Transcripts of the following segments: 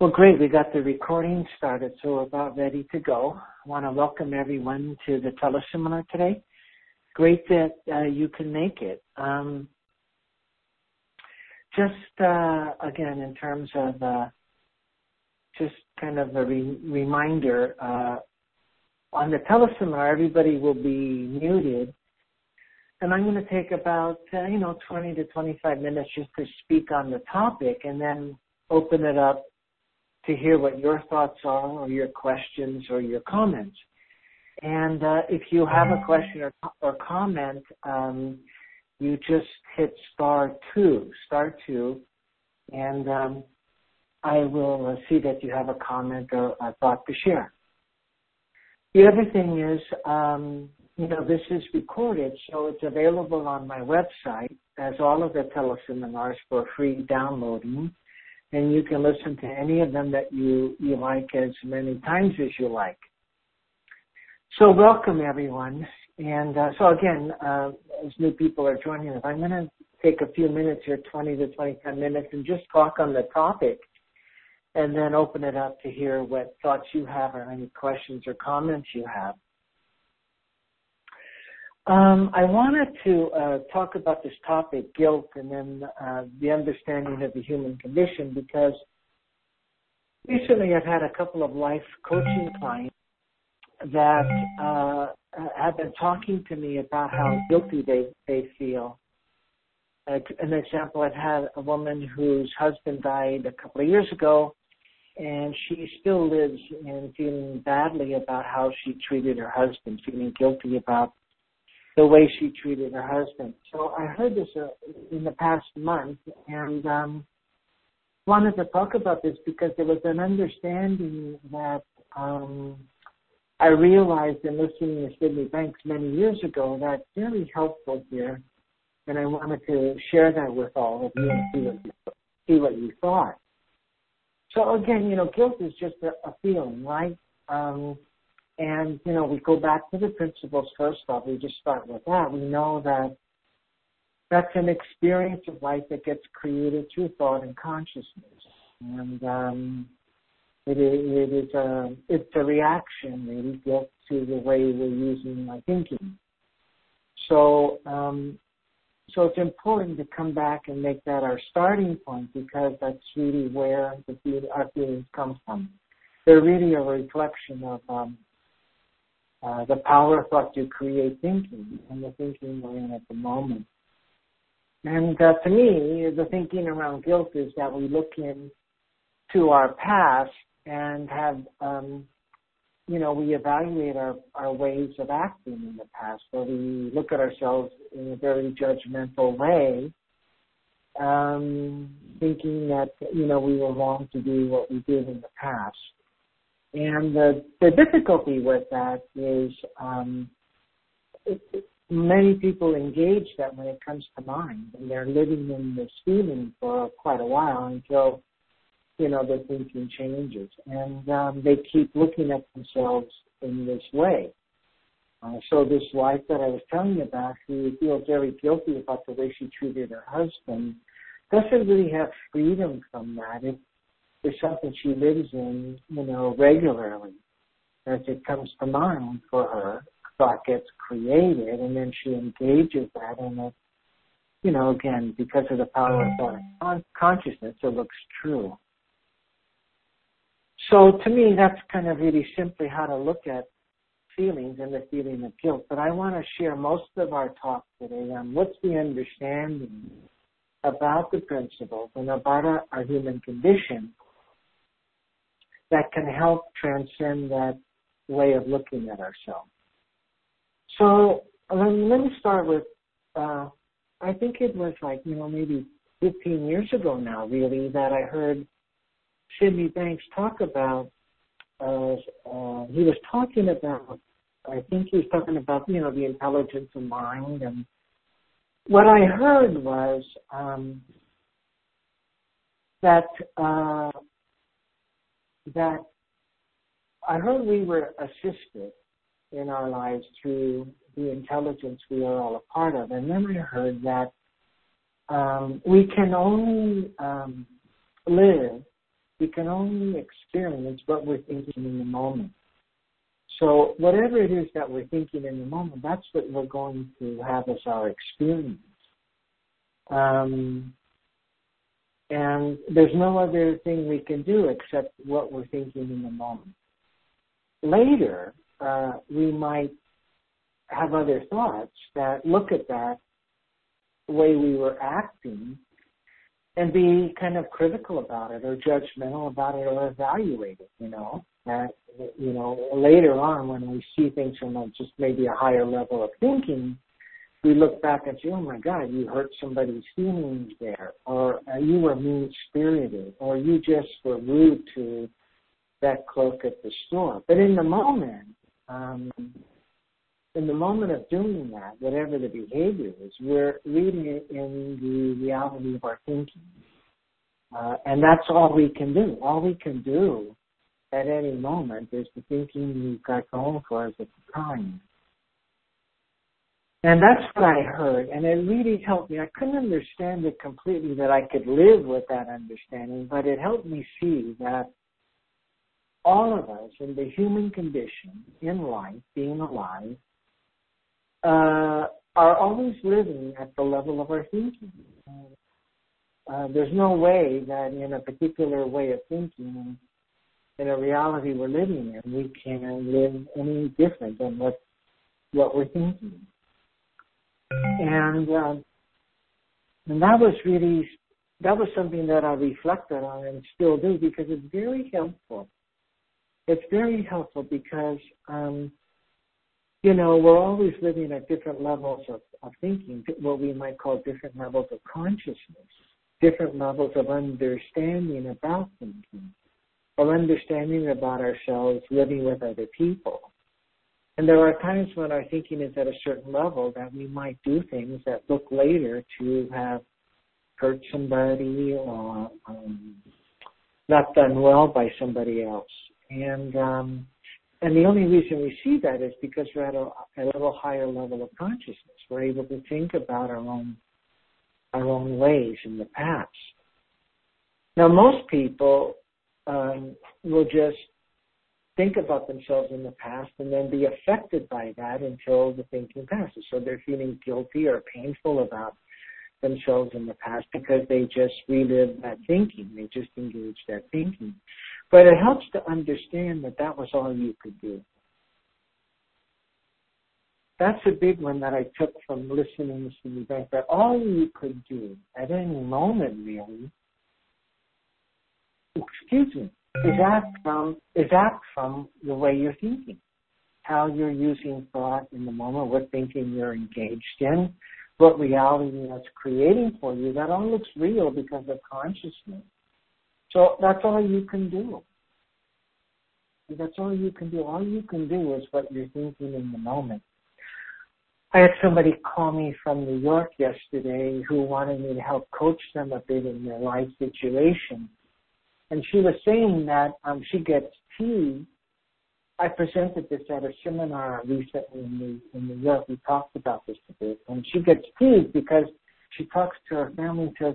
Well, great. We got the recording started, so we're about ready to go. I want to welcome everyone to the teleseminar today. Great that uh, you can make it. Um, just uh, again, in terms of uh, just kind of a re- reminder, uh, on the teleseminar, everybody will be muted, and I'm going to take about uh, you know 20 to 25 minutes just to speak on the topic, and then open it up to hear what your thoughts are or your questions or your comments. And uh, if you have a question or, or comment, um, you just hit star two, star two, and um, I will uh, see that you have a comment or a thought to share. The other thing is, um, you know, this is recorded, so it's available on my website as all of the teleseminars for free downloading and you can listen to any of them that you, you like as many times as you like. So welcome everyone. And uh, so again, uh, as new people are joining us, I'm going to take a few minutes here, 20 to 25 minutes, and just talk on the topic and then open it up to hear what thoughts you have or any questions or comments you have. Um, I wanted to uh, talk about this topic, guilt, and then uh, the understanding of the human condition, because recently I've had a couple of life coaching clients that uh, have been talking to me about how guilty they, they feel. an example, I've had a woman whose husband died a couple of years ago, and she still lives in feeling badly about how she treated her husband, feeling guilty about the way she treated her husband. So I heard this uh, in the past month and um, wanted to talk about this because there was an understanding that um, I realized in listening to Sydney Banks many years ago that's very helpful here. And I wanted to share that with all of you and see what you, see what you thought. So again, you know, guilt is just a, a feeling, right? Um, and, you know, we go back to the principles first off. We just start with that. We know that that's an experience of life that gets created through thought and consciousness. And um, it is, it is a, it's a reaction, really, built to the way we're using our thinking. So, um, so it's important to come back and make that our starting point because that's really where the, our feelings come from. They're really a reflection of um, uh, the power of thought to create thinking and the thinking we're in at the moment. And uh, to me, the thinking around guilt is that we look into our past and have, um, you know, we evaluate our, our ways of acting in the past. So we look at ourselves in a very judgmental way, um, thinking that, you know, we were wrong to do what we did in the past. And the, the difficulty with that is um, many people engage that when it comes to mind, and they're living in this feeling for quite a while until you know their thinking changes, and um, they keep looking at themselves in this way. Uh, so this wife that I was telling you about, who feels very guilty about the way she treated her husband, doesn't really have freedom from that. It, is something she lives in, you know, regularly. As it comes to mind for her, thought gets created, and then she engages that, and it, you know, again, because of the power of thought consciousness, it looks true. So to me, that's kind of really simply how to look at feelings and the feeling of guilt. But I want to share most of our talk today on what's the understanding about the principles and about our, our human condition that can help transcend that way of looking at ourselves. So let me, let me start with, uh, I think it was like, you know, maybe 15 years ago now, really, that I heard Sydney Banks talk about, uh, uh, he was talking about, I think he was talking about, you know, the intelligence of mind. And what I heard was um, that uh, that I heard we were assisted in our lives through the intelligence we are all a part of. And then I heard that um, we can only um, live We can only experience what we're thinking in the moment. So whatever it is that we're thinking in the moment, that's what we're going to have as our experience. Um, and there's no other thing we can do except what we're thinking in the moment. Later, uh, we might have other thoughts that look at that way we were acting and be kind of critical about it or judgmental about it or evaluate it, you know. That, you know, later on when we see things from a, just maybe a higher level of thinking, we look back and say, oh my God, you hurt somebody's feelings there, or uh, you were mean spirited, or you just were rude to that clerk at the store. But in the moment, um, in the moment of doing that, whatever the behavior is, we're reading it in the reality of our thinking. Uh, and that's all we can do. All we can do at any moment is the thinking we've got going for us at the time. And that's what I heard, and it really helped me. I couldn't understand it completely that I could live with that understanding, but it helped me see that all of us in the human condition, in life, being alive, uh, are always living at the level of our thinking. Uh, there's no way that in a particular way of thinking, in a reality we're living in, we can live any different than what what we're thinking and um, and that was really that was something that I reflected on and still do because it's very helpful. It's very helpful because um, you know we're always living at different levels of, of thinking, what we might call different levels of consciousness, different levels of understanding about thinking, or understanding about ourselves living with other people. And there are times when our thinking is at a certain level that we might do things that look later to have hurt somebody or um, not done well by somebody else. And um, and the only reason we see that is because we're at a, a little higher level of consciousness. We're able to think about our own our own ways in the past. Now, most people um, will just think about themselves in the past and then be affected by that until the thinking passes. So they're feeling guilty or painful about themselves in the past because they just relive that thinking. They just engage that thinking. But it helps to understand that that was all you could do. That's a big one that I took from listening to the event, that all you could do at any moment really, excuse me, is that from is that from the way you're thinking, how you're using thought in the moment, what thinking you're engaged in, what reality that's creating for you. That all looks real because of consciousness. So that's all you can do. That's all you can do. All you can do is what you're thinking in the moment. I had somebody call me from New York yesterday who wanted me to help coach them a bit in their life situation and she was saying that um, she gets teased. I presented this at a seminar recently in New, in New York. We talked about this a bit, and she gets teased because she talks to her family and says,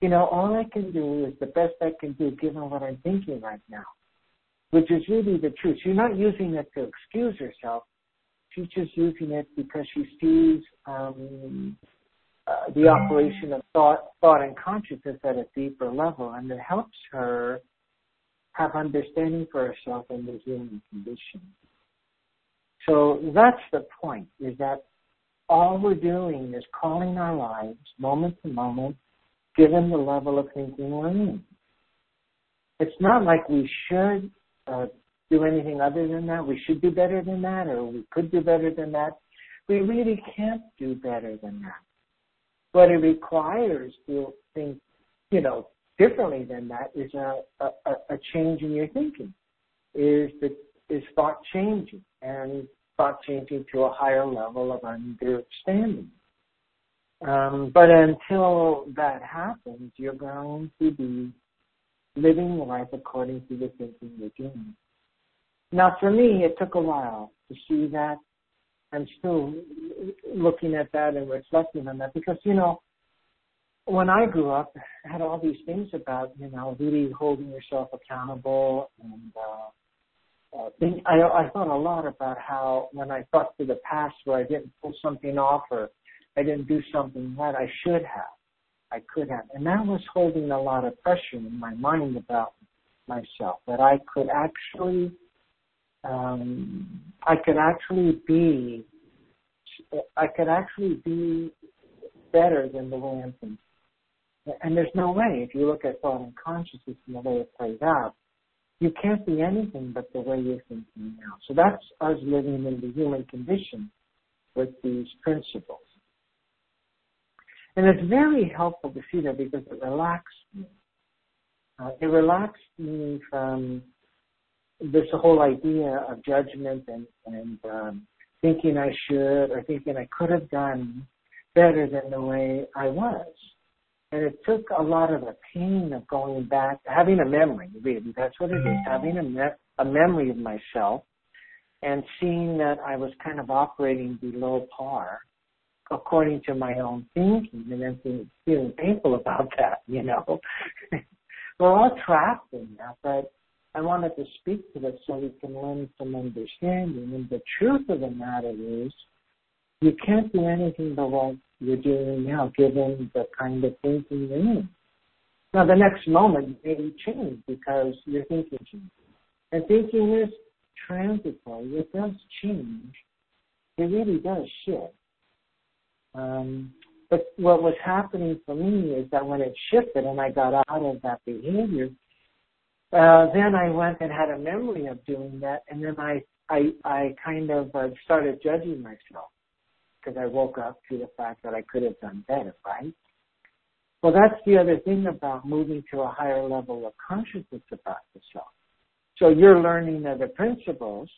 "You know, all I can do is the best I can do given what I'm thinking right now," which is really the truth. She's not using it to excuse herself. She's just using it because she sees um, uh, the operation of thought, thought and consciousness at a deeper level, and it helps her have understanding for herself in the human condition. So that's the point: is that all we're doing is calling our lives moment to moment, given the level of thinking we're in. It's not like we should uh, do anything other than that. We should do better than that, or we could do better than that. We really can't do better than that. What it requires to think, you know, differently than that is a, a, a change in your thinking. Is the is thought changing and thought changing to a higher level of understanding. Um, but until that happens, you're going to be living life according to the thinking you're doing. Now, for me, it took a while to see that I'm still looking at that and reflecting on that because, you know, when I grew up, I had all these things about, you know, really holding yourself accountable and, uh, uh, I, I thought a lot about how when I thought to the past where I didn't pull something off or I didn't do something that I should have, I could have. And that was holding a lot of pressure in my mind about myself, that I could actually, um, I could actually be, I could actually be better than the way I'm thinking. And there's no way, if you look at thought and consciousness and the way it plays out, you can't be anything but the way you're thinking now. So that's us living in the human condition with these principles. And it's very helpful to see that because it relaxed me. Uh, it relaxed me from this whole idea of judgment and, and um, thinking I should or thinking I could have done better than the way I was. And it took a lot of the pain of going back, having a memory, really. That's what it is, having a, me- a memory of myself and seeing that I was kind of operating below par according to my own thinking and then feeling, feeling painful about that, you know. We're all trapped in that, but I wanted to speak to this so we can learn some understanding. And the truth of the matter is, you can't do anything but what you're doing now, given the kind of thinking you're in. Now, the next moment may change because your thinking changes. And thinking is transitory. It does change. It really does shift. Um, but what was happening for me is that when it shifted and I got out of that behavior, uh, then I went and had a memory of doing that, and then I I I kind of uh, started judging myself because I woke up to the fact that I could have done better, right? Well, that's the other thing about moving to a higher level of consciousness about yourself. So you're learning of the principles,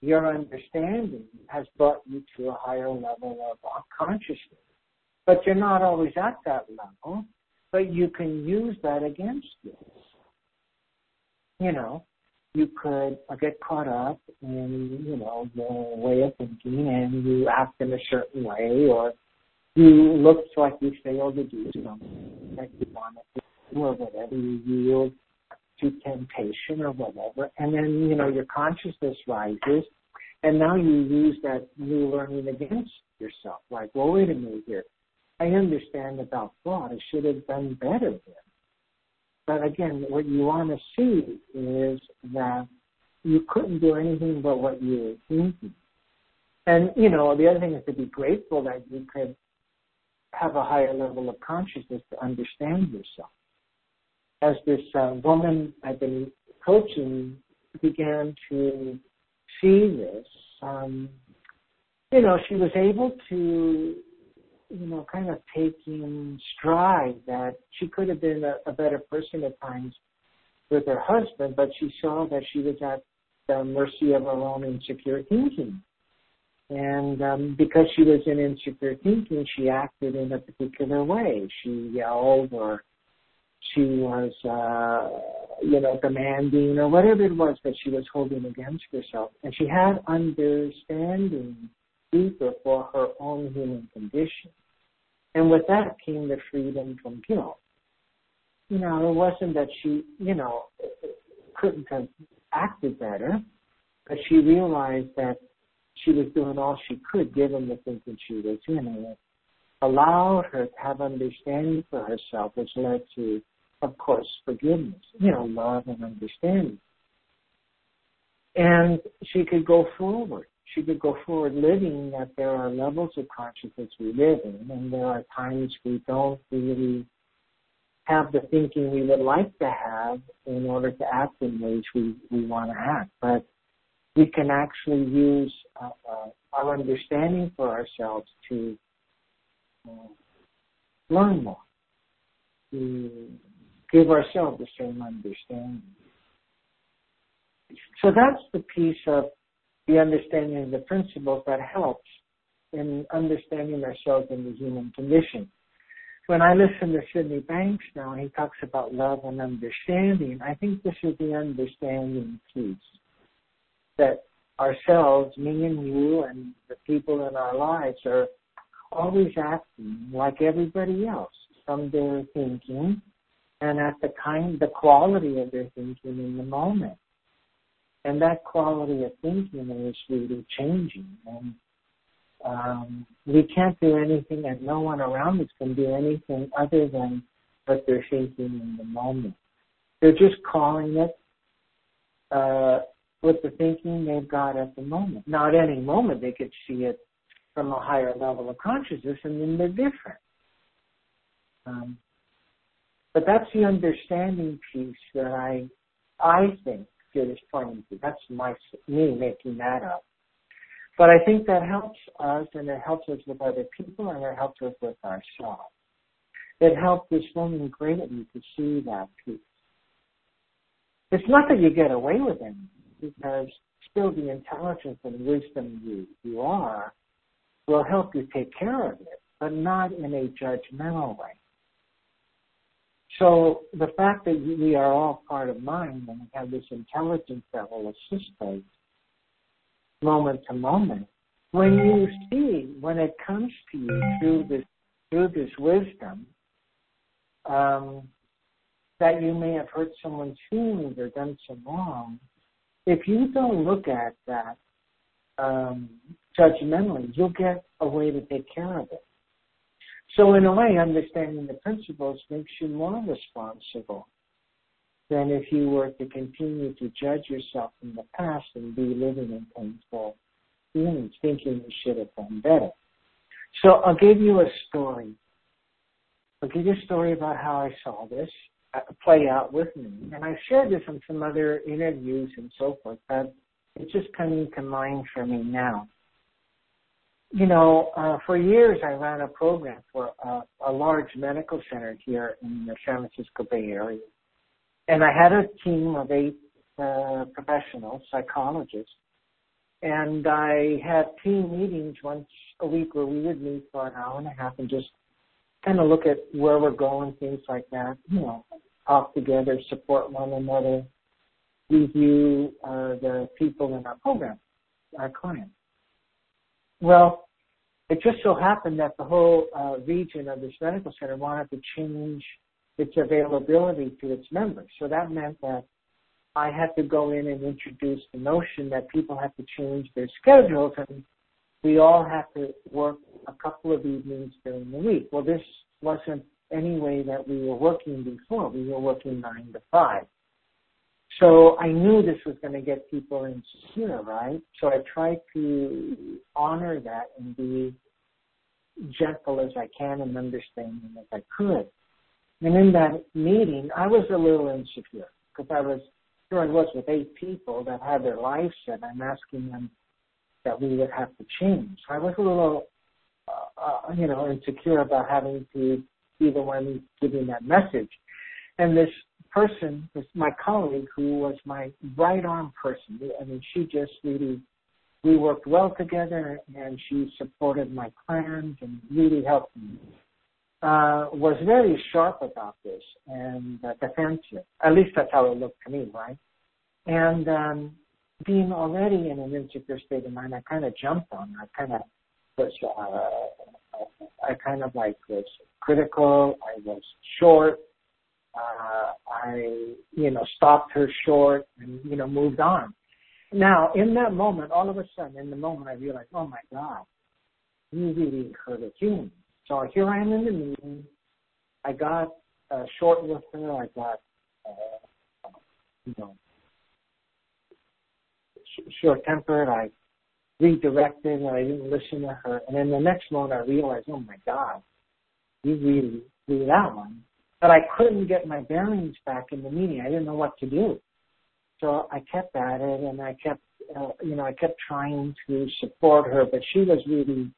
your understanding has brought you to a higher level of consciousness. But you're not always at that level, but you can use that against you. You know, you could get caught up in, you know, your way of thinking and you act in a certain way or you look like you failed to do something that you wanted to do or whatever. You yield to temptation or whatever. And then, you know, your consciousness rises and now you use that new learning against yourself. Like, well, wait a minute here. I understand about thought. I should have done better there. But again, what you want to see is that you couldn't do anything but what you were thinking. And, you know, the other thing is to be grateful that you could have a higher level of consciousness to understand yourself. As this uh, woman I've been coaching began to see this, um, you know, she was able to you know, kind of taking stride that she could have been a, a better person at times with her husband, but she saw that she was at the mercy of her own insecure thinking. And um, because she was in insecure thinking, she acted in a particular way. She yelled or she was, uh, you know, demanding or whatever it was that she was holding against herself. And she had understanding deeper for her own human condition. And with that came the freedom from guilt. You know, it wasn't that she, you know, couldn't have acted better, but she realized that she was doing all she could given the thinking she was in. And it allowed her to have understanding for herself, which led to, of course, forgiveness, you know, love and understanding. And she could go forward she could go forward living that there are levels of consciousness we live in, and there are times we don't really have the thinking we would like to have in order to act in ways we, we want to act. But we can actually use uh, uh, our understanding for ourselves to uh, learn more, to give ourselves the same understanding. So that's the piece of the understanding of the principles that helps in understanding ourselves in the human condition. When I listen to Sydney Banks now, he talks about love and understanding. I think this is the understanding piece that ourselves, me and you, and the people in our lives are always acting like everybody else. from their thinking and at the kind, the quality of their thinking in the moment. And that quality of thinking is really changing. And um, we can't do anything, and no one around us can do anything other than what they're thinking in the moment. They're just calling it uh, with the thinking they've got at the moment. Now, at any moment, they could see it from a higher level of consciousness, and then they're different. Um, but that's the understanding piece that I, I think pointing to. That's my me making that up. But I think that helps us, and it helps us with other people, and it helps us with ourselves. It helped this woman greatly to see that piece. It's not that you get away with it, because still the intelligence and wisdom you, you are will help you take care of it, but not in a judgmental way. So the fact that we are all part of mind and we have this intelligence that will assist us moment to moment, when you see, when it comes to you through this through this wisdom, um, that you may have hurt someone's feelings or done some wrong, if you don't look at that um, judgmentally, you'll get a way to take care of it. So in a way, understanding the principles makes you more responsible than if you were to continue to judge yourself in the past and be living in painful feelings, thinking you should have done better. So I'll give you a story. I'll give you a story about how I saw this uh, play out with me. And I've shared this in some other interviews and so forth, but it's just coming to mind for me now you know, uh, for years I ran a program for a, a large medical center here in the San Francisco Bay Area. And I had a team of eight uh, professionals, psychologists, and I had team meetings once a week where we would meet for an hour and a half and just kind of look at where we're going, things like that, you know, talk together, support one another, review uh, the people in our program, our clients. Well, it just so happened that the whole uh, region of this medical center wanted to change its availability to its members. So that meant that I had to go in and introduce the notion that people have to change their schedules and we all have to work a couple of evenings during the week. Well, this wasn't any way that we were working before. We were working nine to five. So I knew this was going to get people insecure, right? So I tried to honor that and be gentle as I can and understanding as I could. And in that meeting, I was a little insecure because I was, here I was with eight people that had their lives set. I'm asking them that we would have to change. I was a little, uh, uh, you know, insecure about having to be the one giving that message. And this person was my colleague who was my right arm person. I mean, she just really, we worked well together and she supported my plans and really helped me. Uh, was very sharp about this and uh, defensive. At least that's how it looked to me, right? And um, being already in an insecure state of mind, I kind of jumped on. I kind of was, uh, I kind of like was critical. I was short uh, I, you know, stopped her short and, you know, moved on. Now, in that moment, all of a sudden, in the moment, I realized, oh my God, you really hurt a human. So here I am in the meeting. I got uh, short with her. I got, uh, you know, short tempered. I redirected. I didn't listen to her. And then the next moment, I realized, oh my God, you really blew that one but I couldn't get my bearings back in the meeting. I didn't know what to do. So I kept at it and I kept, uh, you know, I kept trying to support her, but she was really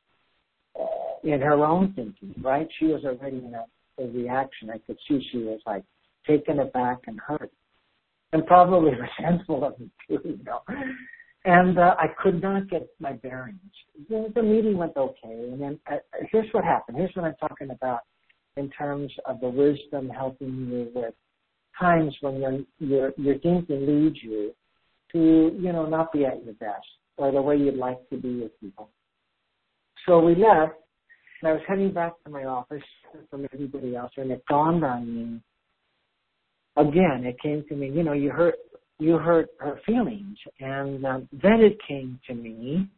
uh, in her own thinking, right? She was already in a, a reaction. I could see she was like taken aback and hurt and probably resentful of me too, you know. And uh, I could not get my bearings. The, the meeting went okay, and then uh, here's what happened. Here's what I'm talking about in terms of the wisdom helping you with times when your your your thinking leads you to you know not be at your best or the way you'd like to be with people. So we left, And I was heading back to my office from everybody else, and it dawned on me. Again, it came to me. You know, you hurt, you hurt her feelings, and um, then it came to me.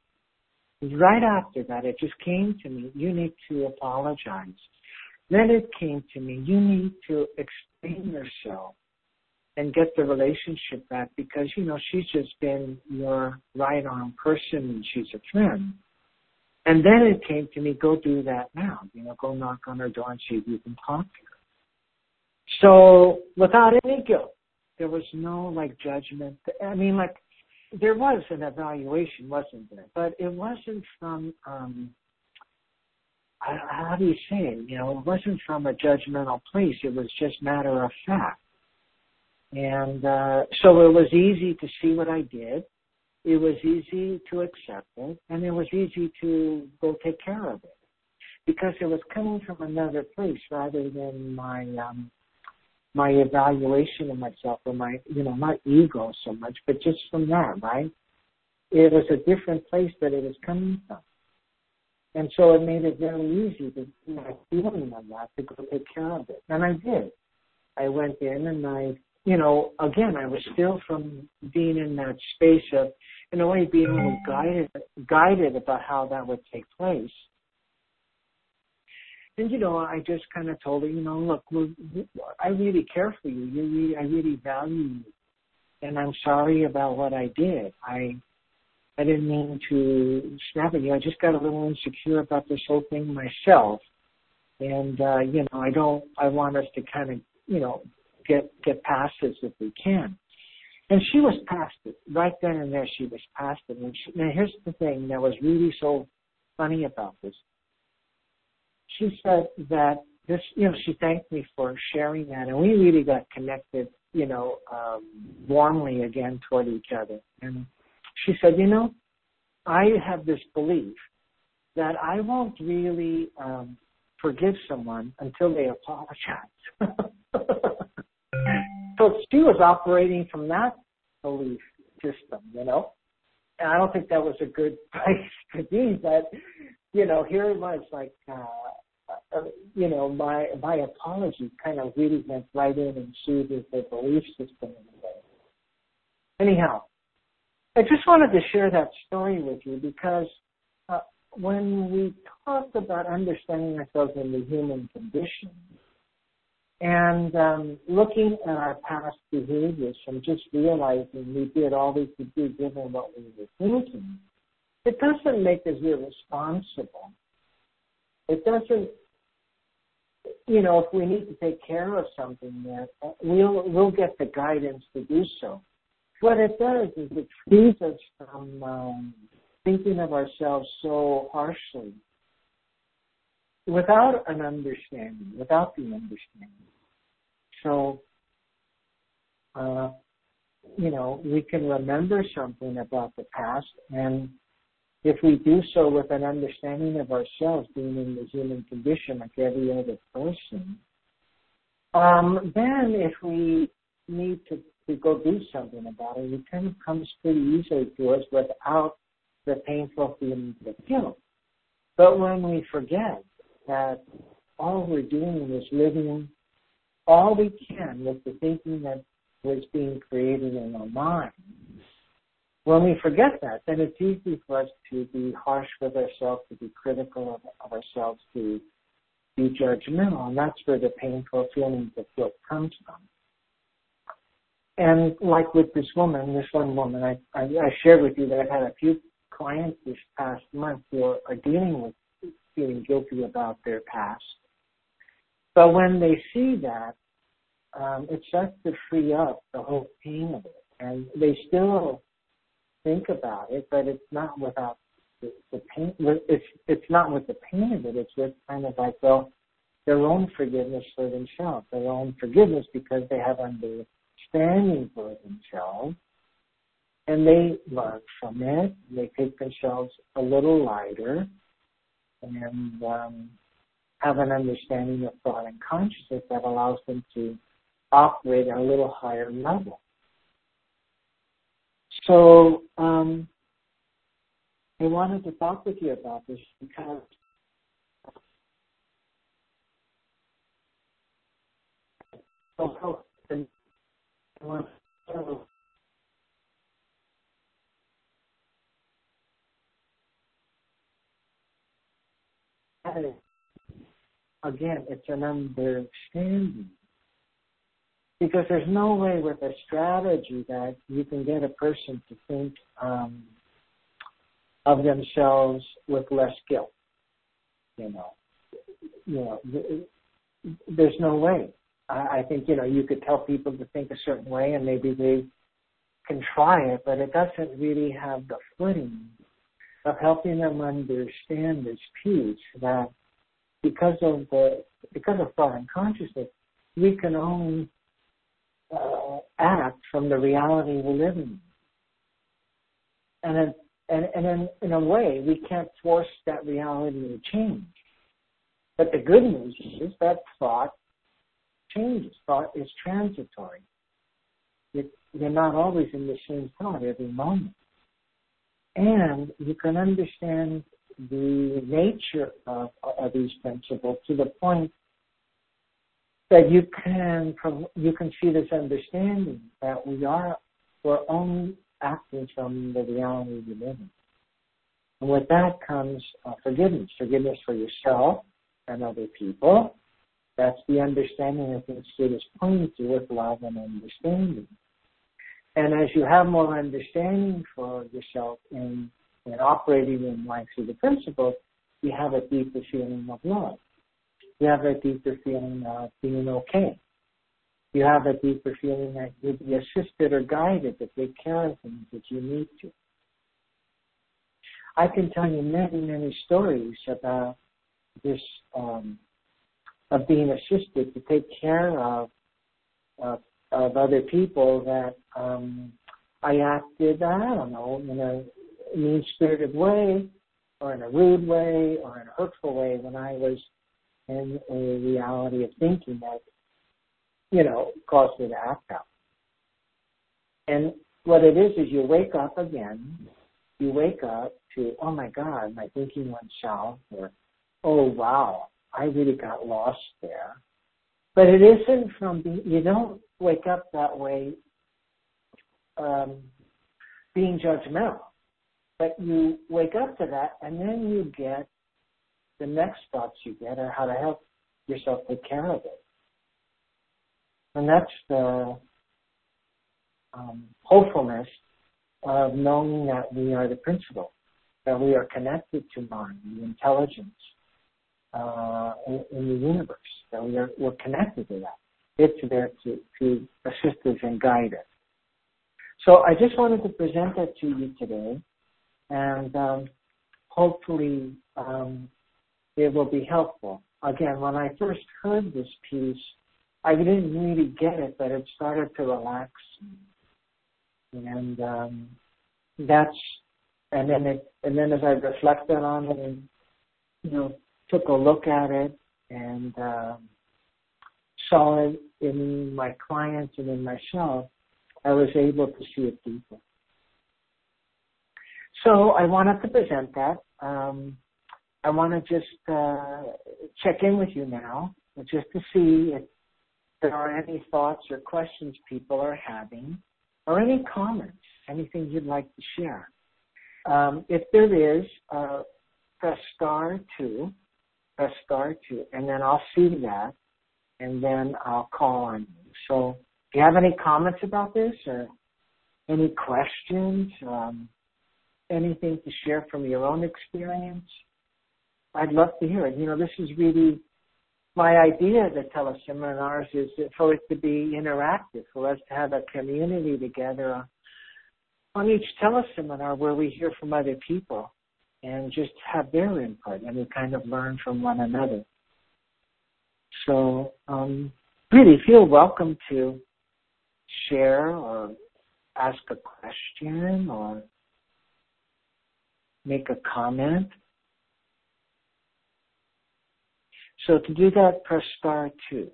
Right after that, it just came to me. You need to apologize. Then it came to me. You need to explain yourself and get the relationship back because you know she's just been your right arm person and she's a friend. And then it came to me, go do that now. You know, go knock on her door and see if you can talk to her. So without any guilt, there was no like judgment. I mean, like there was an evaluation, wasn't there? But it wasn't from um how do you say it? You know, it wasn't from a judgmental place. It was just matter of fact. And uh, so it was easy to see what I did. It was easy to accept it, and it was easy to go take care of it because it was coming from another place rather than my um, my evaluation of myself or my you know not ego so much, but just from that, right? It was a different place that it was coming from. And so it made it very easy to know, feeling of that to go take care of it. And I did. I went in and I you know, again, I was still from being in that space of, in a way, being a guided, guided about how that would take place. And you know, I just kind of told her, you know, look, I really care for you. You really, I really value you, and I'm sorry about what I did. I, I didn't mean to snap at you. I just got a little insecure about this whole thing myself, and uh, you know, I don't. I want us to kind of, you know, get get past this if we can. And she was past it right then and there. She was past it. And she, now here's the thing that was really so funny about this. She said that this, you know, she thanked me for sharing that, and we really got connected, you know, um, warmly again toward each other. And she said, you know, I have this belief that I won't really um, forgive someone until they apologize. So she was operating from that belief system, you know. And I don't think that was a good place to be, but you know, here it was like, uh, uh, you know, my my apology kind of really went right in and soothed the belief system. Anyhow, I just wanted to share that story with you because uh, when we talk about understanding ourselves in the human condition, and um, looking at our past behaviors and just realizing we did all we could do given what we were thinking, it doesn't make us irresponsible. It doesn't, you know, if we need to take care of something there, we'll, we'll get the guidance to do so. What it does is it frees us from um, thinking of ourselves so harshly without an understanding, without the understanding. So, uh, you know, we can remember something about the past, and if we do so with an understanding of ourselves being in the human condition like every other person, um, then if we need to, to go do something about it, it kind of comes pretty easily to us without the painful feeling of guilt. But when we forget that all we're doing is living all we can with the thinking that was being created in our mind. When we forget that, then it's easy for us to be harsh with ourselves, to be critical of, of ourselves, to be judgmental, and that's where the painful feelings of guilt comes from. And like with this woman, this one woman, I, I, I shared with you that I've had a few clients this past month who are, are dealing with feeling guilty about their past but when they see that, um, it starts to free up the whole pain of it. And they still think about it, but it's not without the, the pain. It's it's not with the pain of it. It's with kind of like well, their own forgiveness for themselves, their own forgiveness because they have understanding for themselves, and they learn from it. They take themselves a little lighter and um, have an understanding of thought and consciousness that allows them to operate at a little higher level. So um, I wanted to talk with you about this because oh, again, it's an understanding. Because there's no way with a strategy that you can get a person to think um, of themselves with less guilt. You know, you know, there's no way. I, I think you know you could tell people to think a certain way, and maybe they can try it, but it doesn't really have the footing of helping them understand this piece that because of the because of thought and consciousness, we can only uh, act from the reality we live in. And in, and, and in, in a way, we can't force that reality to change. But the good news is that thought changes. Thought is transitory. It, you're not always in the same thought every moment and you can understand the nature of, of these principles to the point that you can you can see this understanding that we are we're only acting from the reality we live in. And with that comes uh, forgiveness, forgiveness for yourself and other people. That's the understanding that the Institute is pointing to with love and understanding. And as you have more understanding for yourself in, in operating in life through the principles, you have a deeper feeling of love. You have a deeper feeling of being okay. You have a deeper feeling that you'll be assisted or guided to take care of things that you need to. I can tell you many, many stories about this um, of being assisted to take care of uh, of other people that um, I acted, I don't know, in a mean spirited way, or in a rude way, or in a hurtful way when I was in a reality of thinking that, you know, caused me to act out. And what it is is you wake up again, you wake up to, oh my God, my thinking went south, or oh wow, I really got lost there. But it isn't from being, you don't wake up that way um, being judgmental. But you wake up to that, and then you get the next thoughts you get are how to help yourself take care of it. And that's the um, hopefulness of knowing that we are the principle, that we are connected to mind, the intelligence uh, in, in, the universe, that we are we're connected to that. It's there to, to assist us and guide us. So I just wanted to present that to you today, and um, hopefully um, it will be helpful. Again, when I first heard this piece, I didn't really get it, but it started to relax, and um, that's and then it and then as I reflected on it and you know took a look at it and um, saw it in my clients and in myself, I was able to see it deeper. So I wanted to present that. Um, I want to just uh, check in with you now, just to see if there are any thoughts or questions people are having, or any comments, anything you'd like to share. Um, if there is, uh, press star two, press star two, and then I'll see that, and then I'll call on you. So, do you have any comments about this or any questions? Um, anything to share from your own experience? I'd love to hear it. You know, this is really my idea of the teleseminars is for it to be interactive, for us to have a community together on each teleseminar where we hear from other people and just have their input and we kind of learn from one another. So um, really feel welcome to share or ask a question or make a comment. So to do that, press star two.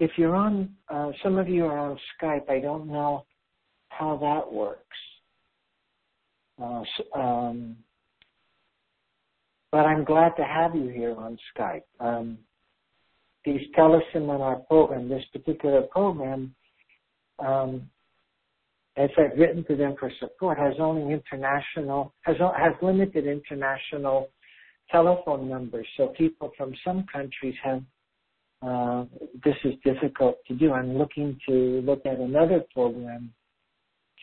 If you're on, uh, some of you are on Skype, I don't know how that works. Uh, um, but I'm glad to have you here on Skype. Um, these teleseminar program, this particular program, um, as I've written to them for support, has only international, has, has limited international telephone numbers. So people from some countries have, uh, this is difficult to do. I'm looking to look at another program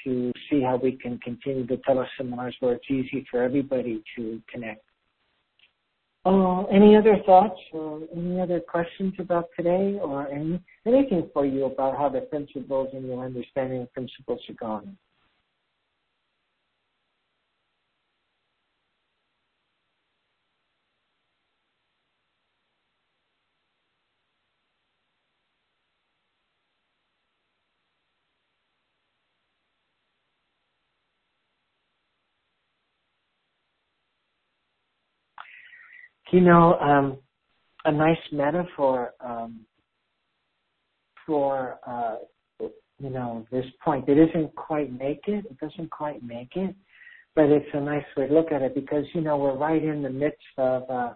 to see how we can continue the teleseminars where it's easy for everybody to connect. Uh, any other thoughts or any other questions about today or any, anything for you about how the principles and your understanding of principles are going? You know, um, a nice metaphor um, for uh, you know this point. It isn't quite make it. It doesn't quite make it, but it's a nice way to look at it because you know we're right in the midst of uh,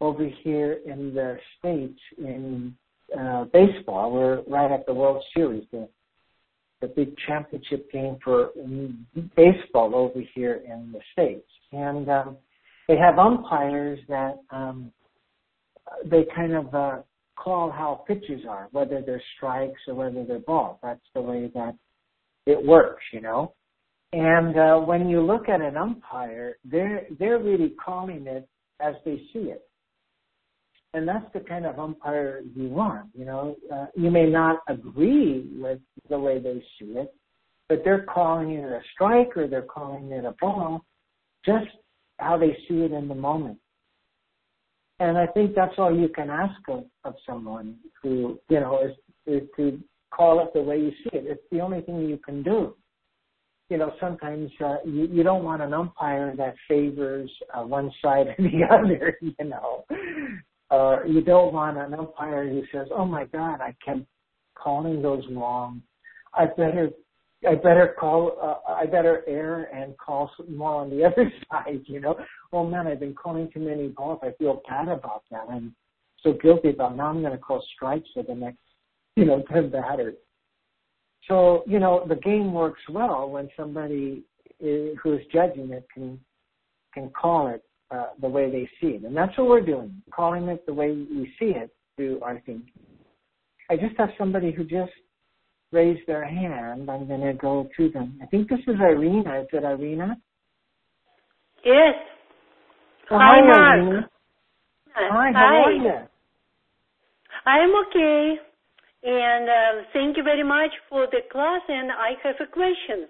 over here in the states in uh, baseball. We're right at the World Series, the the big championship game for baseball over here in the states, and um, they have umpires that um, they kind of uh, call how pitches are, whether they're strikes or whether they're balls. That's the way that it works, you know. And uh, when you look at an umpire, they're they're really calling it as they see it, and that's the kind of umpire you want. You know, uh, you may not agree with the way they see it, but they're calling it a strike or they're calling it a ball, just how they see it in the moment. And I think that's all you can ask of, of someone who, you know, is, is to call it the way you see it. It's the only thing you can do. You know, sometimes uh, you, you don't want an umpire that favors uh, one side or the other, you know. Uh, you don't want an umpire who says, oh my God, I kept calling those wrong. I better I better call, uh, I better err and call more on the other side, you know. Oh man, I've been calling too many balls. I feel bad about that. I'm so guilty about now I'm going to call strikes for the next, you know, 10 batters. So, you know, the game works well when somebody is, who is judging it can, can call it uh, the way they see it. And that's what we're doing, calling it the way we see it through our thinking. I just have somebody who just raise their hand, I'm going to go to them. I think this is Irina. Is it Irina? Yes. Oh, hi, hi, Mark. Irina. Hi, hi. how are you? I'm okay. And uh, thank you very much for the class. And I have a question.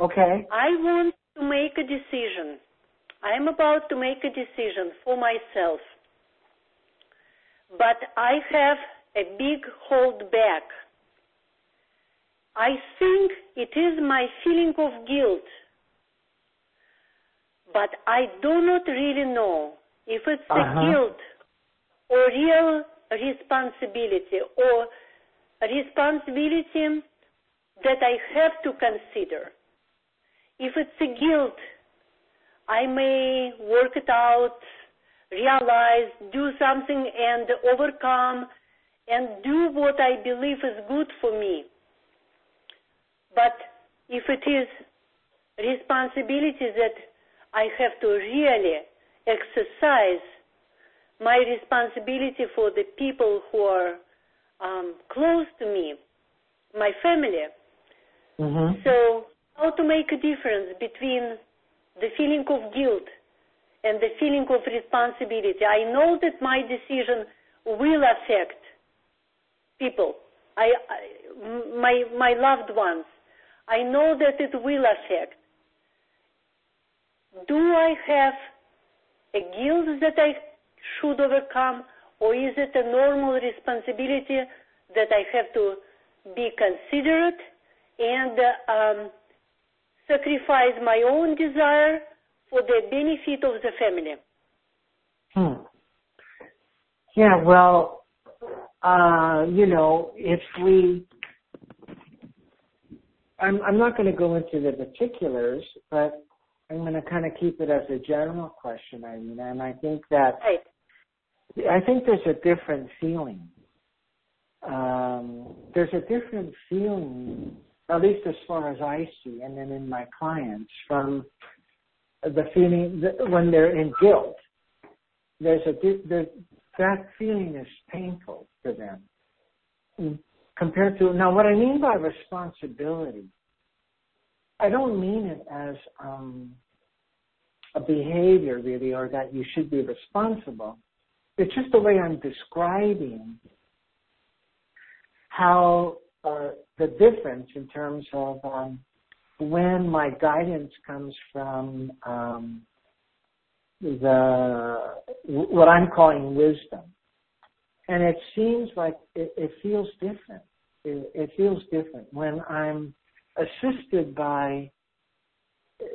Okay. I want to make a decision. I'm about to make a decision for myself. But I have a big hold back I think it is my feeling of guilt, but I do not really know if it's uh-huh. a guilt or real responsibility or responsibility that I have to consider. If it's a guilt, I may work it out, realize, do something and overcome and do what I believe is good for me. But if it is responsibility that I have to really exercise my responsibility for the people who are um, close to me, my family. Mm-hmm. So, how to make a difference between the feeling of guilt and the feeling of responsibility? I know that my decision will affect people, I, I my my loved ones. I know that it will affect. Do I have a guilt that I should overcome, or is it a normal responsibility that I have to be considerate and um, sacrifice my own desire for the benefit of the family? Hmm. Yeah, well, uh, you know, if we I'm I'm not going to go into the particulars, but I'm going to kind of keep it as a general question, Irina. And I think that right. I think there's a different feeling. Um, there's a different feeling, at least as far as I see, and then in my clients, from the feeling that when they're in guilt. There's a there's, that feeling is painful to them compared to now. What I mean by responsibility, I don't mean it as um, a behavior really, or that you should be responsible. It's just the way I'm describing how uh, the difference in terms of um, when my guidance comes from um, the what I'm calling wisdom, and it seems like it, it feels different. It, it feels different when I'm assisted by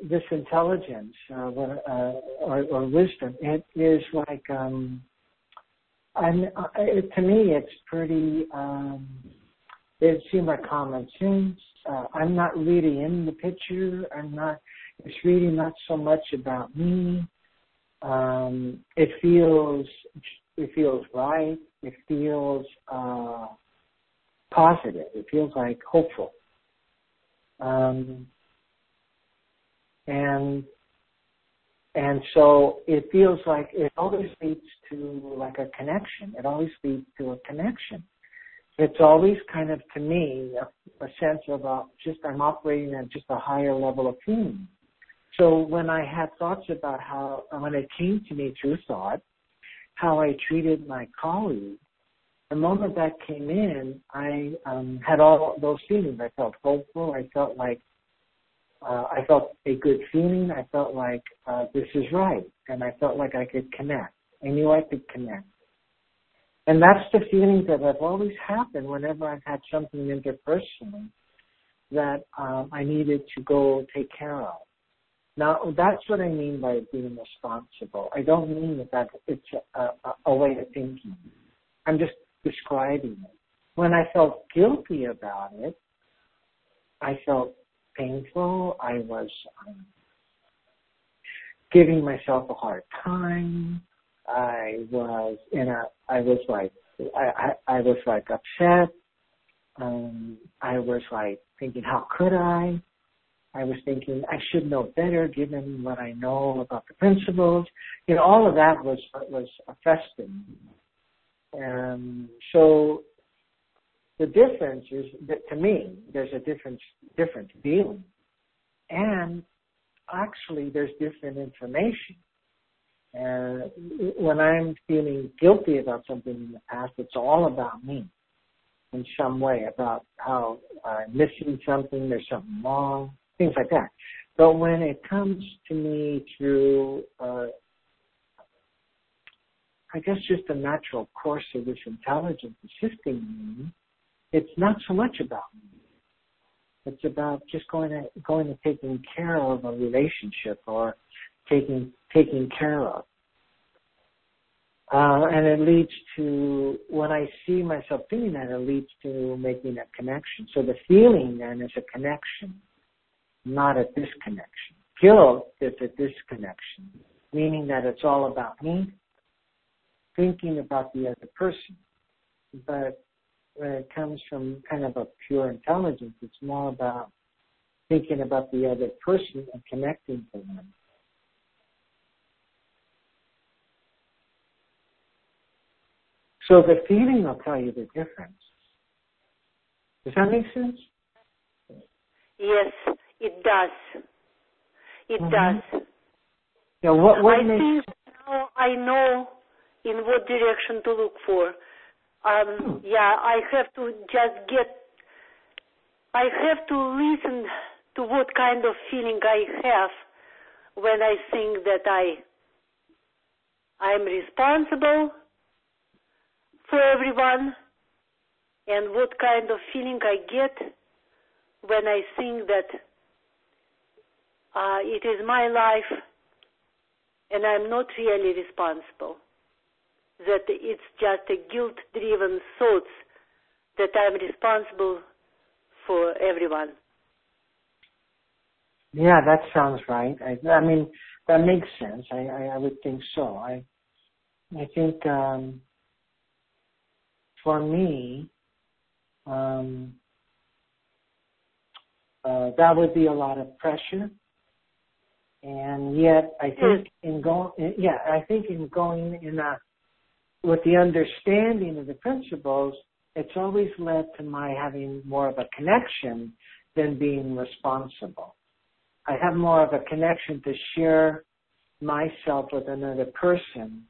this intelligence uh, uh, or, or, wisdom. It is like um, I'm, uh, it, to me, it's pretty. Um, it seems like common sense. Uh, I'm not really in the picture. I'm not. It's really not so much about me. Um, it feels. It feels right. It feels uh, positive. It feels like hopeful. Um, and and so it feels like it always leads to like a connection. It always leads to a connection. It's always kind of to me a, a sense of a, just I'm operating at just a higher level of feeling. So when I had thoughts about how when it came to me through thought, how I treated my colleague, the moment that came in, I um, had all those feelings. I felt hopeful. I felt like uh, I felt a good feeling. I felt like uh, this is right, and I felt like I could connect. I knew I could connect, and that's the feeling that I've always happened whenever I've had something interpersonally that um, I needed to go take care of. Now, that's what I mean by being responsible. I don't mean that it's a, a, a way of thinking. I'm just describing it. When I felt guilty about it, I felt painful. I was um, giving myself a hard time. I was in a, I was like, I, I, I was like upset. Um, I was like thinking, how could I? I was thinking I should know better given what I know about the principles. You know, all of that was was affecting. Um, so the difference is that to me, there's a different different feeling, and actually, there's different information. And when I'm feeling guilty about something in the past, it's all about me in some way, about how I'm missing something, there's something wrong, things like that. But when it comes to me through, uh, I guess, just a natural course of this intelligence assisting me, it's not so much about me. It's about just going to going to taking care of a relationship or taking taking care of. Uh, and it leads to when I see myself doing that, it leads to making a connection. So the feeling then is a connection, not a disconnection. Guilt is a disconnection, meaning that it's all about me, thinking about the other person. But when it comes from kind of a pure intelligence, it's more about thinking about the other person and connecting to them. So the feeling will tell you the difference. Does that make sense? Yes, it does. It mm-hmm. does. Yeah, what, what I makes... think now I know in what direction to look for um, hmm. yeah, I have to just get, I have to listen to what kind of feeling I have when I think that I, I'm responsible for everyone and what kind of feeling I get when I think that uh, it is my life and I'm not really responsible that it's just a guilt driven thoughts that I'm responsible for everyone. Yeah, that sounds right. I, I mean, that makes sense. I, I, I would think so. I, I think um, for me, um, uh, that would be a lot of pressure. And yet, I think in going, yeah, I think in going in a with the understanding of the principles, it's always led to my having more of a connection than being responsible. I have more of a connection to share myself with another person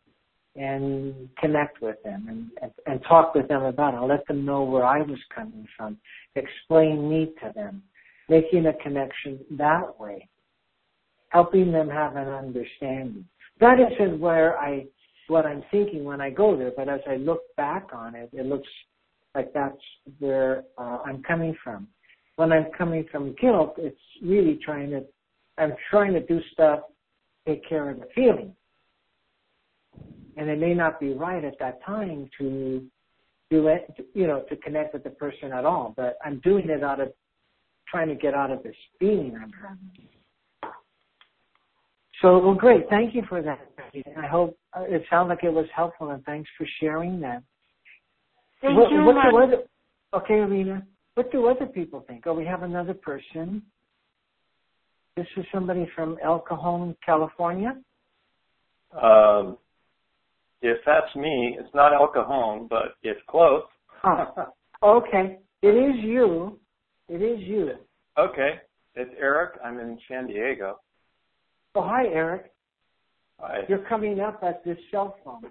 and connect with them and, and, and talk with them about it. let them know where I was coming from, explain me to them, making a connection that way, helping them have an understanding. That isn't where I, what I'm thinking when I go there, but as I look back on it, it looks like that's where uh, I'm coming from. When I'm coming from guilt, it's really trying to, I'm trying to do stuff, take care of the feeling. And it may not be right at that time to do it, you know, to connect with the person at all, but I'm doing it out of trying to get out of this feeling I'm having. So, well, great. Thank you for that. I hope uh, it sounds like it was helpful, and thanks for sharing that. Thank what, you. What do other, okay, Alina. What do other people think? Oh, we have another person. This is somebody from El Cajon, California. Um, if that's me, it's not El Cajon, but it's close. oh, okay. It is you. It is you. Okay. It's Eric. I'm in San Diego. Oh, hi, Eric. Hi. You're coming up at this cell phone.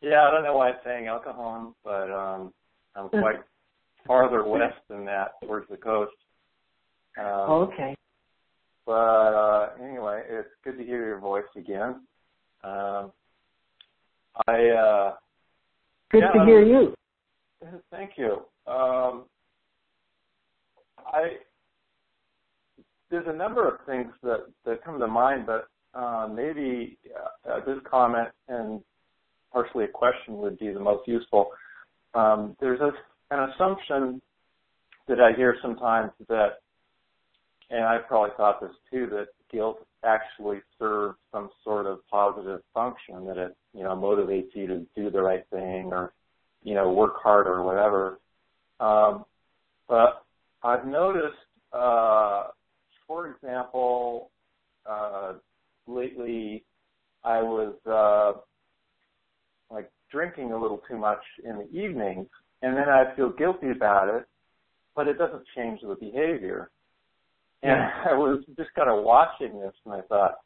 Yeah, I don't know why it's saying El Cajon, but um, I'm quite farther west than that, towards the coast. Um, okay. But uh, anyway, it's good to hear your voice again. Um, I uh, good yeah, to hear you. Thank you. Um, I there's a number of things that that come to mind, but uh, maybe uh, this comment and partially a question would be the most useful. Um, there's a, an assumption that I hear sometimes that, and I probably thought this too, that guilt actually serves some sort of positive function, that it, you know, motivates you to do the right thing or, you know, work harder or whatever. Um, but I've noticed, uh, for example, uh, lately I was, uh, like drinking a little too much in the evenings and then I feel guilty about it, but it doesn't change the behavior. And I was just kind of watching this and I thought,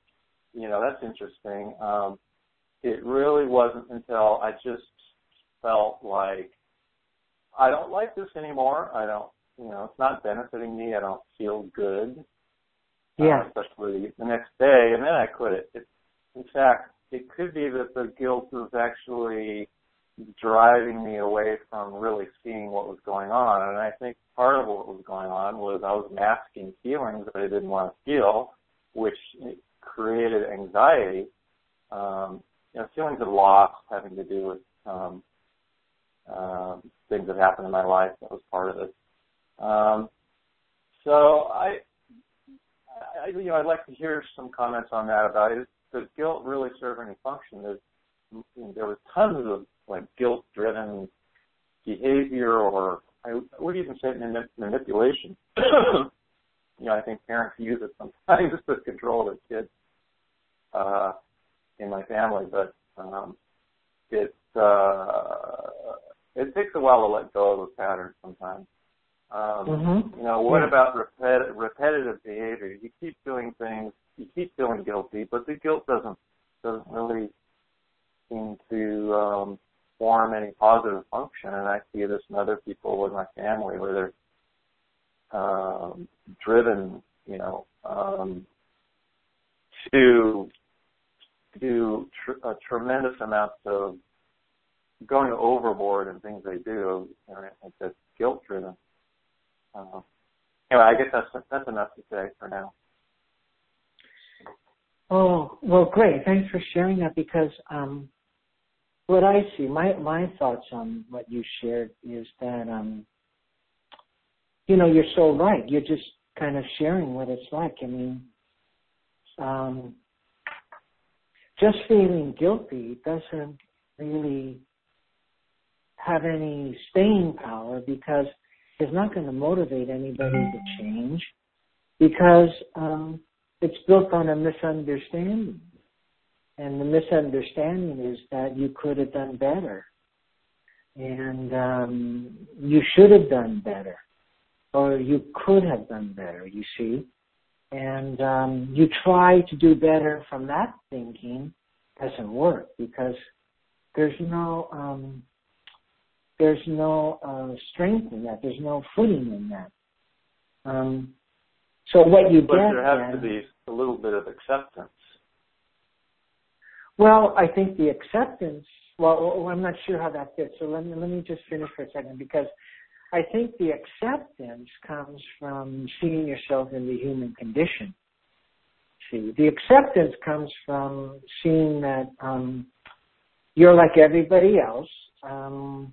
you know, that's interesting. Um, it really wasn't until I just felt like I don't like this anymore. I don't, you know, it's not benefiting me. I don't feel good. Yeah. Uh, especially the next day, and then I quit it. it. In fact, it could be that the guilt was actually driving me away from really seeing what was going on. And I think part of what was going on was I was masking feelings that I didn't want to feel, which created anxiety. Um, you know, feelings of loss having to do with um, um, things that happened in my life. That was part of it. Um, so I, I, you know, I'd like to hear some comments on that about it. Does guilt really serve any function? There's, there was tons of like guilt-driven behavior, or I would even say manipulation. you know, I think parents use it sometimes to control their kids uh, in my family, but um, it uh, it takes a while to let go of those patterns sometimes. Um, mm-hmm. You know, what yeah. about repet- repetitive behavior? You keep doing things, you keep feeling guilty, but the guilt doesn't doesn't really seem to um, form any positive function. And I see this in other people in my family where they're um, driven, you know, um, to do tr- a tremendous amount of going overboard in things they do. I think that's guilt driven. Uh, anyway, I guess that's that's enough to say for now. Oh well, great. Thanks for sharing that because um, what I see, my my thoughts on what you shared is that um, you know, you're so right. You're just kind of sharing what it's like. I mean, um, just feeling guilty doesn't really have any staying power because it's not going to motivate anybody to change because um, it's built on a misunderstanding. And the misunderstanding is that you could have done better. And um, you should have done better. Or you could have done better, you see. And um, you try to do better from that thinking doesn't work because there's no um, there's no uh, strength in that. There's no footing in that. Um, so what you but get there has then, to be a little bit of acceptance. Well, I think the acceptance. Well, I'm not sure how that fits. So let me let me just finish for a second because I think the acceptance comes from seeing yourself in the human condition. See, the acceptance comes from seeing that um, you're like everybody else, um,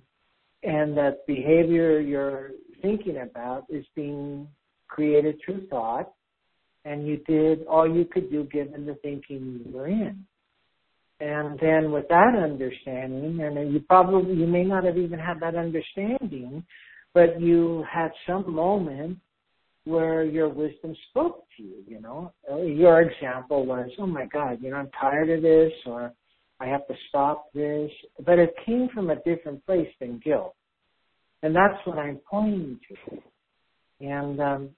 and that behavior you're thinking about is being created through thought, and you did all you could do given the thinking you were in. And then with that understanding, and you probably, you may not have even had that understanding, but you had some moment where your wisdom spoke to you, you know. Uh, your example was, oh my God, you know, I'm tired of this or I have to stop this. But it came from a different place than guilt. And that's what I'm pointing to. And, um,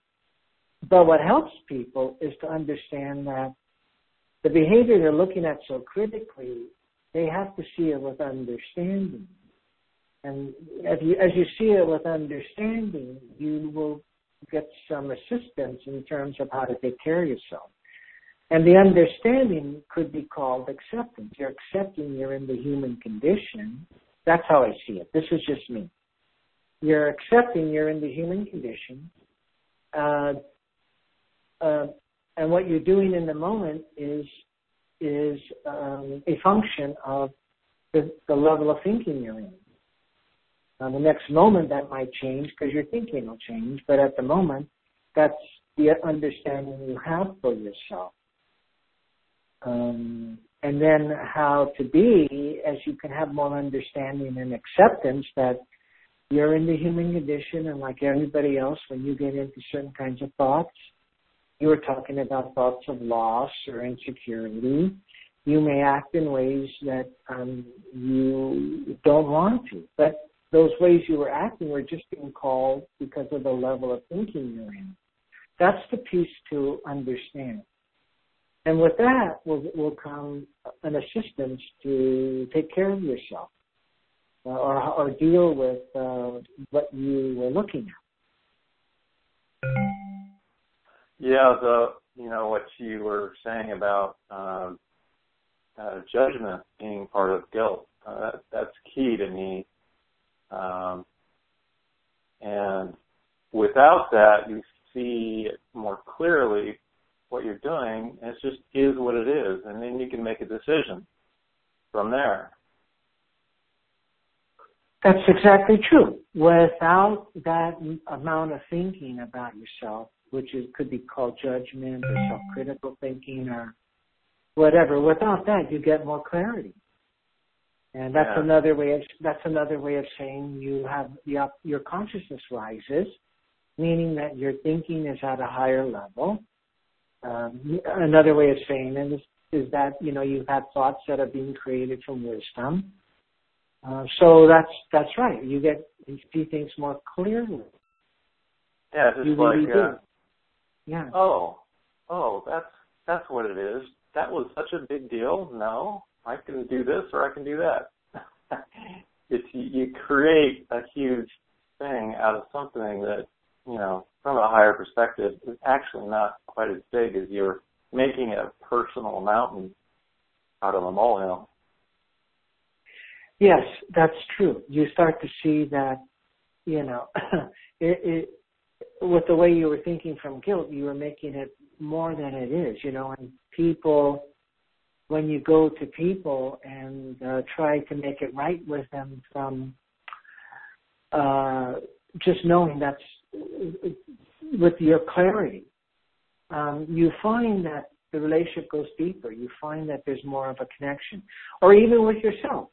but what helps people is to understand that the behavior they're looking at so critically, they have to see it with understanding. And as you, as you see it with understanding, you will get some assistance in terms of how to take care of yourself. And the understanding could be called acceptance. You're accepting you're in the human condition. That's how I see it. This is just me. You're accepting you're in the human condition. Uh, uh, and what you're doing in the moment is is um, a function of the, the, level of thinking you're in. Now, the next moment that might change because your thinking will change, but at the moment, that's the understanding you have for yourself. Um, and then how to be as you can have more understanding and acceptance that you're in the human condition and like everybody else when you get into certain kinds of thoughts you were talking about thoughts of loss or insecurity. You may act in ways that um, you don't want to, but those ways you were acting were just being called because of the level of thinking you're in. That's the piece to understand. And with that will, will come an assistance to take care of yourself uh, or, or deal with uh, what you were looking at. Yeah, the you know what you were saying about um, uh, judgment being part of guilt. Uh, that, that's key to me. Um, and without that, you see it more clearly what you're doing. It just is what it is, and then you can make a decision from there. That's exactly true. Without that amount of thinking about yourself, which is, could be called judgment or self-critical thinking or whatever. Without that, you get more clarity. And that's yeah. another way of that's another way of saying you have your consciousness rises, meaning that your thinking is at a higher level. Um, another way of saying it is, is that you know you have thoughts that are being created from wisdom. Uh, so that's that's right. You get you see things more clearly. Yeah, you like really uh, yeah. Oh, oh, that's that's what it is. That was such a big deal. No, I can do this or I can do that. it's you create a huge thing out of something that you know from a higher perspective is actually not quite as big as you're making a personal mountain out of a molehill. Yes, that's true. You start to see that, you know, it, it with the way you were thinking from guilt, you were making it more than it is, you know, and people, when you go to people and uh, try to make it right with them from uh, just knowing that's with your clarity, um, you find that the relationship goes deeper. You find that there's more of a connection. Or even with yourself.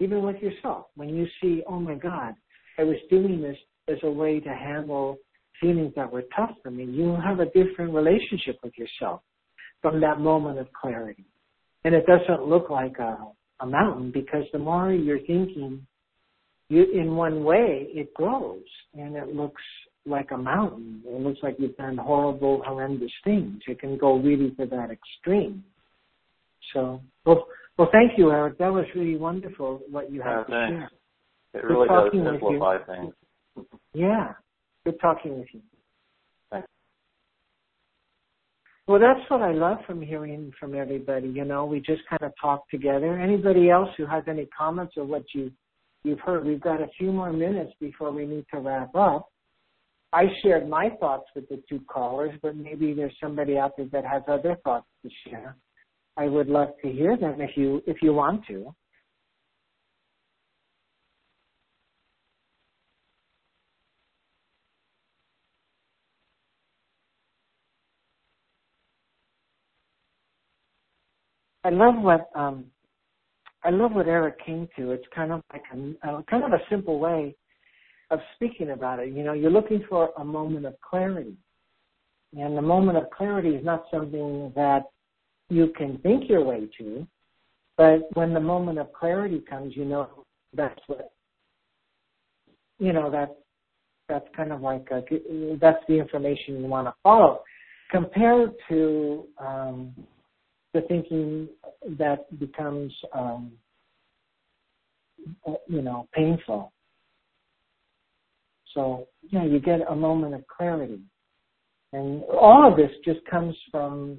Even with yourself. When you see, oh my God, I was doing this as a way to handle feelings that were tough for me, you have a different relationship with yourself from that moment of clarity. And it doesn't look like a, a mountain because the more you're thinking you, in one way, it grows and it looks like a mountain. It looks like you've done horrible, horrendous things. It can go really to that extreme. So, well, well, thank you, Eric. That was really wonderful what you had to share. It really does simplify things. Yeah. Good talking with you. Thanks. Well, that's what I love from hearing from everybody. You know, we just kind of talk together. Anybody else who has any comments or what you you've heard? We've got a few more minutes before we need to wrap up. I shared my thoughts with the two callers, but maybe there's somebody out there that has other thoughts to share. I would love to hear them if you if you want to. I love what um, I love what Eric came to. It's kind of like a, a kind of a simple way of speaking about it. You know, you're looking for a moment of clarity, and the moment of clarity is not something that you can think your way to, but when the moment of clarity comes, you know that's what you know that that's kind of like a, that's the information you want to follow compared to um, the thinking that becomes, um, you know, painful. So, yeah, you get a moment of clarity. And all of this just comes from,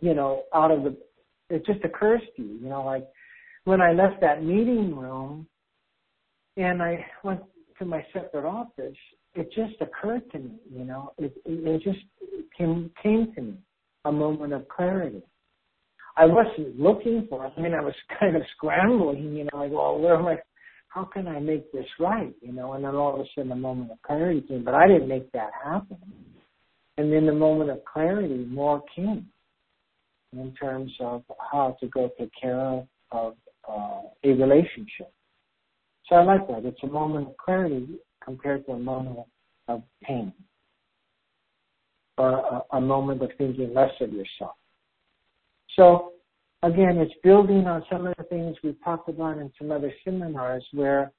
you know, out of the, it just occurs to you, you know, like when I left that meeting room and I went to my separate office, it just occurred to me, you know, it, it just came, came to me, a moment of clarity. I wasn't looking for it. I mean, I was kind of scrambling, you know, like, well, where am I? How can I make this right? You know, and then all of a sudden, a moment of clarity came, but I didn't make that happen. And then the moment of clarity, more came in terms of how to go take care of, of uh, a relationship. So I like that. It's a moment of clarity compared to a moment of pain or a, a moment of thinking less of yourself. So again, it's building on some of the things we've talked about in some other seminars where,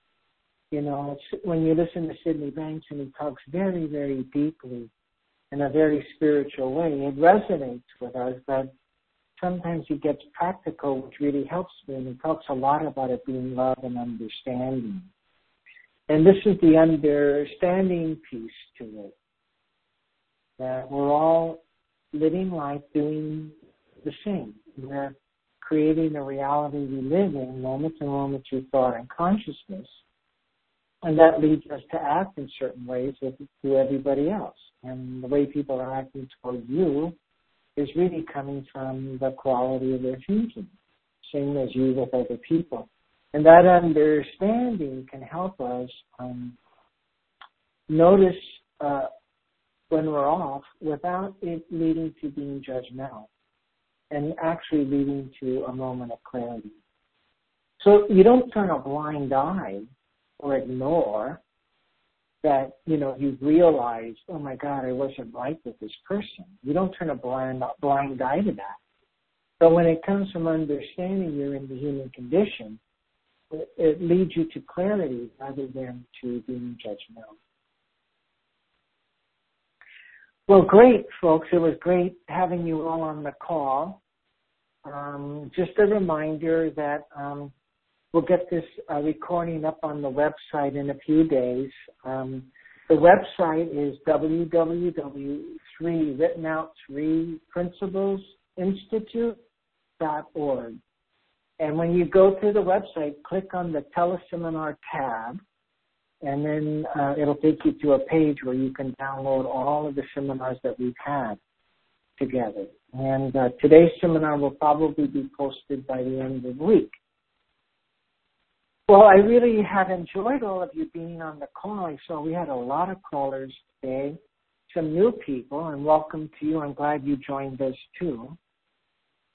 you know, when you listen to Sydney Banks and he talks very, very deeply in a very spiritual way, it resonates with us, but sometimes he gets practical, which really helps me, and he talks a lot about it being love and understanding. And this is the understanding piece to it. That we're all living life doing the same. We're creating the reality we live in, moment to moment through thought and consciousness. And that leads us to act in certain ways with, to everybody else. And the way people are acting toward you is really coming from the quality of their thinking, same as you with other people. And that understanding can help us um, notice uh, when we're off without it leading to being judgmental and actually leading to a moment of clarity. So you don't turn a blind eye or ignore that, you know, you've realized, oh my God, I wasn't right with this person. You don't turn a blind, blind eye to that. But when it comes from understanding you're in the human condition, it, it leads you to clarity rather than to being judgmental. Well, great, folks. It was great having you all on the call. Um, just a reminder that um, we'll get this uh, recording up on the website in a few days. Um, the website is www.3 written out three principles institute.org. And when you go to the website, click on the teleseminar tab and then uh, it'll take you to a page where you can download all of the seminars that we've had together. And uh, today's seminar will probably be posted by the end of the week. Well, I really have enjoyed all of you being on the call. I saw we had a lot of callers today. some new people, and welcome to you. I'm glad you joined us too.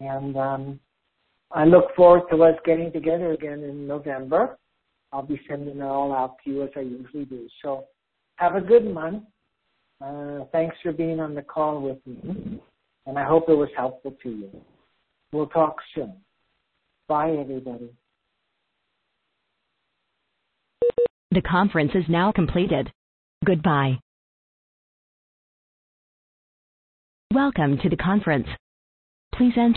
And um, I look forward to us getting together again in November. I'll be sending it all out to you as I usually do. So have a good month. Uh, thanks for being on the call with me, and I hope it was helpful to you. We'll talk soon. Bye, everybody. The conference is now completed. Goodbye. Welcome to the conference. Please enter